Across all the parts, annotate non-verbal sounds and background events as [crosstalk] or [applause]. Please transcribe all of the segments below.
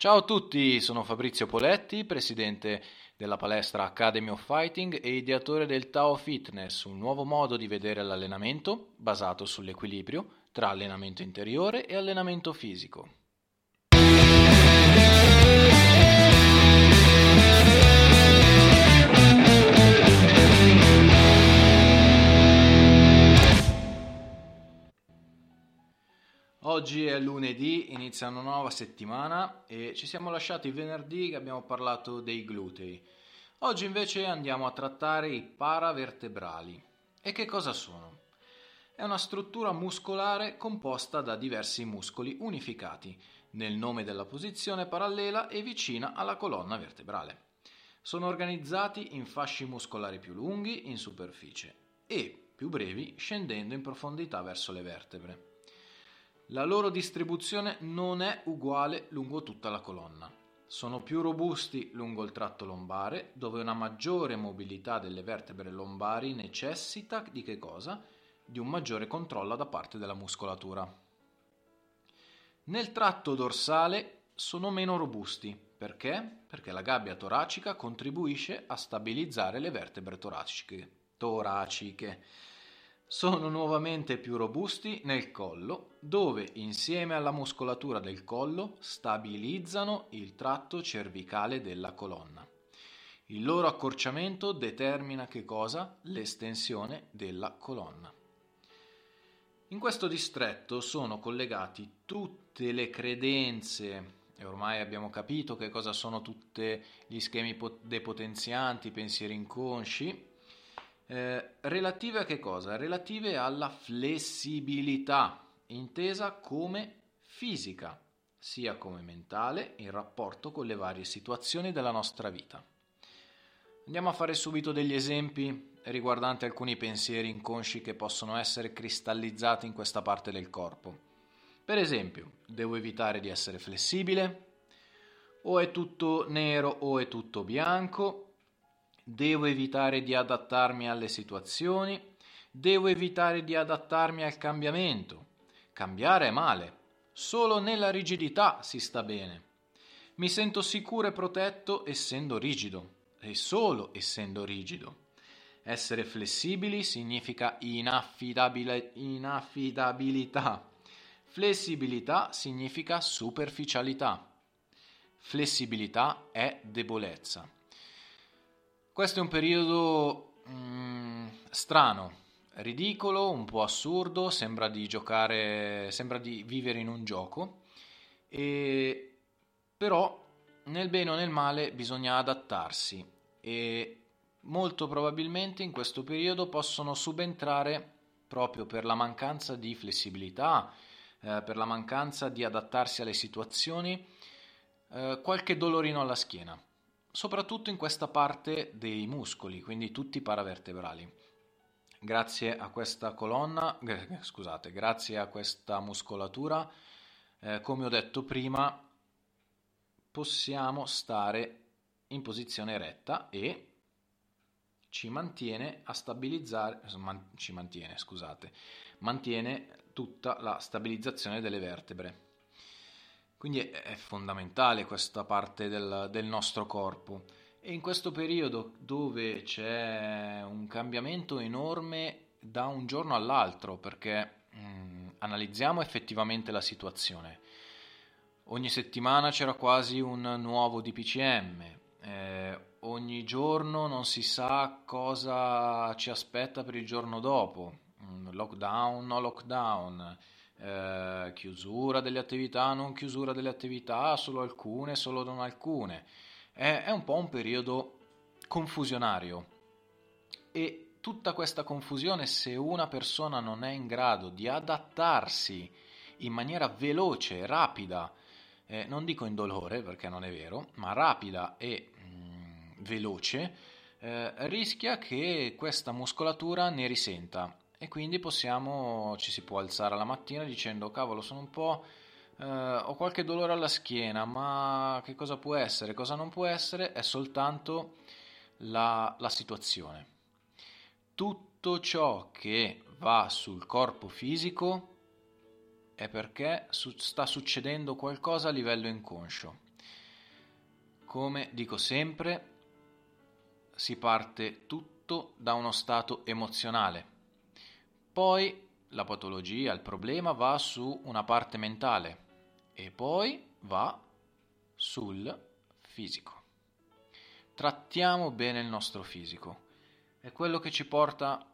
Ciao a tutti, sono Fabrizio Poletti, presidente della palestra Academy of Fighting e ideatore del Tao Fitness, un nuovo modo di vedere l'allenamento basato sull'equilibrio tra allenamento interiore e allenamento fisico. Oggi è lunedì, inizia una nuova settimana e ci siamo lasciati venerdì che abbiamo parlato dei glutei. Oggi invece andiamo a trattare i paravertebrali. E che cosa sono? È una struttura muscolare composta da diversi muscoli unificati nel nome della posizione parallela e vicina alla colonna vertebrale. Sono organizzati in fasci muscolari più lunghi in superficie e più brevi scendendo in profondità verso le vertebre. La loro distribuzione non è uguale lungo tutta la colonna. Sono più robusti lungo il tratto lombare, dove una maggiore mobilità delle vertebre lombari necessita di che cosa? di un maggiore controllo da parte della muscolatura. Nel tratto dorsale sono meno robusti, perché? Perché la gabbia toracica contribuisce a stabilizzare le vertebre toraciche. toraciche. Sono nuovamente più robusti nel collo, dove insieme alla muscolatura del collo stabilizzano il tratto cervicale della colonna. Il loro accorciamento determina che cosa? L'estensione della colonna. In questo distretto sono collegati tutte le credenze, e ormai abbiamo capito che cosa sono tutti gli schemi depotenzianti, pensieri inconsci, eh, relative a che cosa? Relative alla flessibilità, intesa come fisica, sia come mentale in rapporto con le varie situazioni della nostra vita. Andiamo a fare subito degli esempi riguardanti alcuni pensieri inconsci che possono essere cristallizzati in questa parte del corpo. Per esempio, devo evitare di essere flessibile, o è tutto nero o è tutto bianco, devo evitare di adattarmi alle situazioni, devo evitare di adattarmi al cambiamento. Cambiare è male, solo nella rigidità si sta bene. Mi sento sicuro e protetto essendo rigido, e solo essendo rigido. Essere flessibili significa inaffidabilità. Flessibilità significa superficialità. Flessibilità è debolezza. Questo è un periodo mm, strano, ridicolo, un po' assurdo, sembra di giocare, sembra di vivere in un gioco, e, però nel bene o nel male bisogna adattarsi e molto probabilmente in questo periodo possono subentrare proprio per la mancanza di flessibilità, eh, per la mancanza di adattarsi alle situazioni, eh, qualche dolorino alla schiena, soprattutto in questa parte dei muscoli, quindi tutti i paravertebrali. Grazie a questa colonna, scusate, grazie a questa muscolatura, eh, come ho detto prima, possiamo stare in posizione retta e ci mantiene a stabilizzare, ci mantiene, scusate, mantiene tutta la stabilizzazione delle vertebre. Quindi è, fondamentale questa parte del, del nostro corpo. E in questo periodo dove c'è un cambiamento enorme da un giorno all'altro, perché mh, mm, analizziamo effettivamente la situazione. Ogni settimana c'era quasi un nuovo DPCM, eh, ogni giorno non si sa cosa ci aspetta per il giorno dopo, mm, lockdown, no lockdown, eh, chiusura delle attività, non chiusura delle attività, solo alcune, solo non alcune. È, è un po' un periodo confusionario e tutta questa confusione se una persona non è in grado di adattarsi in maniera veloce, rapida, eh, non dico indolore perché non è vero, ma rapida e mm, veloce, eh, rischia che questa muscolatura ne risenta e quindi possiamo, ci si può alzare la mattina dicendo cavolo sono un po'... Uh, ho qualche dolore alla schiena, ma che cosa può essere? Cosa non può essere? È soltanto la, la situazione. Tutto ciò che va sul corpo fisico è perché su- sta succedendo qualcosa a livello inconscio. Come dico sempre, si parte tutto da uno stato emozionale. Poi la patologia, il problema va su una parte mentale e poi va sul fisico. Trattiamo bene il nostro fisico, è quello che ci porta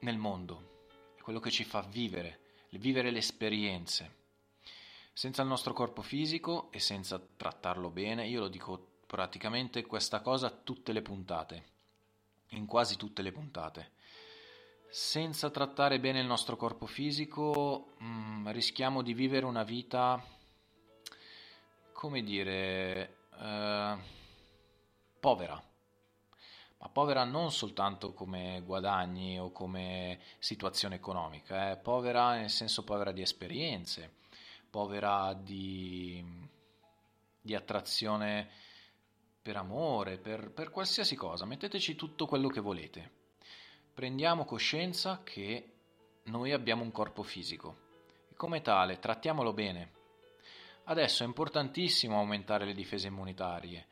nel mondo, è quello che ci fa vivere, vivere le esperienze. Senza il nostro corpo fisico e senza trattarlo bene, io lo dico praticamente questa cosa tutte le puntate, in quasi tutte le puntate. Senza trattare bene il nostro corpo fisico mh, mm, rischiamo di vivere una vita, come dire, eh, povera. Ma povera non soltanto come guadagni o come situazione economica, eh, povera nel senso povera di esperienze, povera di, di attrazione per amore, per, per qualsiasi cosa, metteteci tutto quello che volete. Prendiamo coscienza che noi abbiamo un corpo fisico e come tale trattiamolo bene. Adesso è importantissimo aumentare le difese immunitarie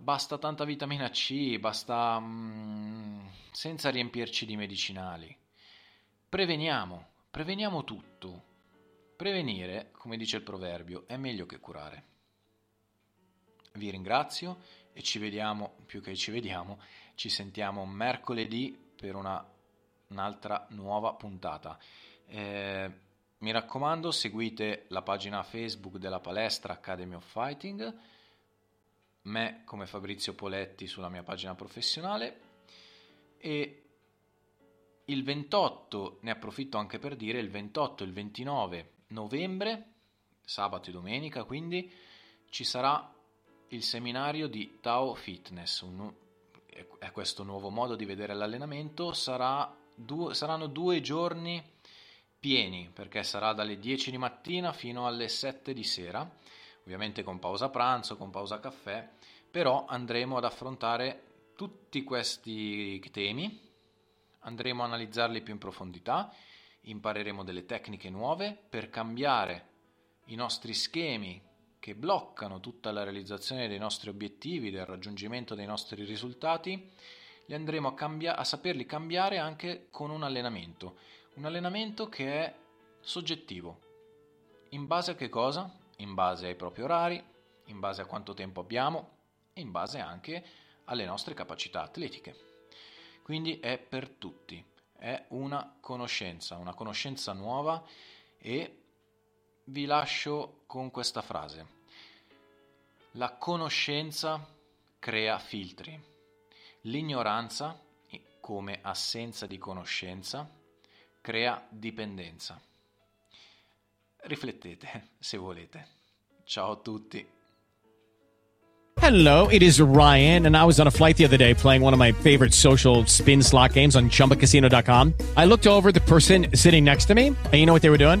Basta tanta vitamina C, basta mm, senza riempirci di medicinali. Preveniamo, preveniamo tutto. Prevenire, come dice il proverbio, è meglio che curare. Vi ringrazio e ci vediamo, più che ci vediamo, ci sentiamo mercoledì per una, un'altra nuova puntata. Eh, mi raccomando, seguite la pagina Facebook della palestra Academy of Fighting me come Fabrizio Poletti sulla mia pagina professionale e il 28, ne approfitto anche per dire, il 28 e il 29 novembre, sabato e domenica, quindi ci sarà il seminario di Tao Fitness, un, è questo nuovo modo di vedere l'allenamento, sarà due, saranno due giorni pieni, perché sarà dalle 10 di mattina fino alle 7 di sera ovviamente con pausa pranzo, con pausa caffè, però andremo ad affrontare tutti questi temi, andremo a analizzarli più in profondità, impareremo delle tecniche nuove per cambiare i nostri schemi che bloccano tutta la realizzazione dei nostri obiettivi, del raggiungimento dei nostri risultati, li andremo a, cambia- a saperli cambiare anche con un allenamento, un allenamento che è soggettivo. In base a che cosa? in base ai propri orari, in base a quanto tempo abbiamo e in base anche alle nostre capacità atletiche. Quindi è per tutti, è una conoscenza, una conoscenza nuova e vi lascio con questa frase. La conoscenza crea filtri, l'ignoranza, come assenza di conoscenza, crea dipendenza. Riflettete [laughs] se volete. Ciao a tutti. Hello, it is Ryan, and I was on a flight the other day playing one of my favorite social spin slot games on chumbacasino.com. I looked over the person sitting next to me, and you know what they were doing?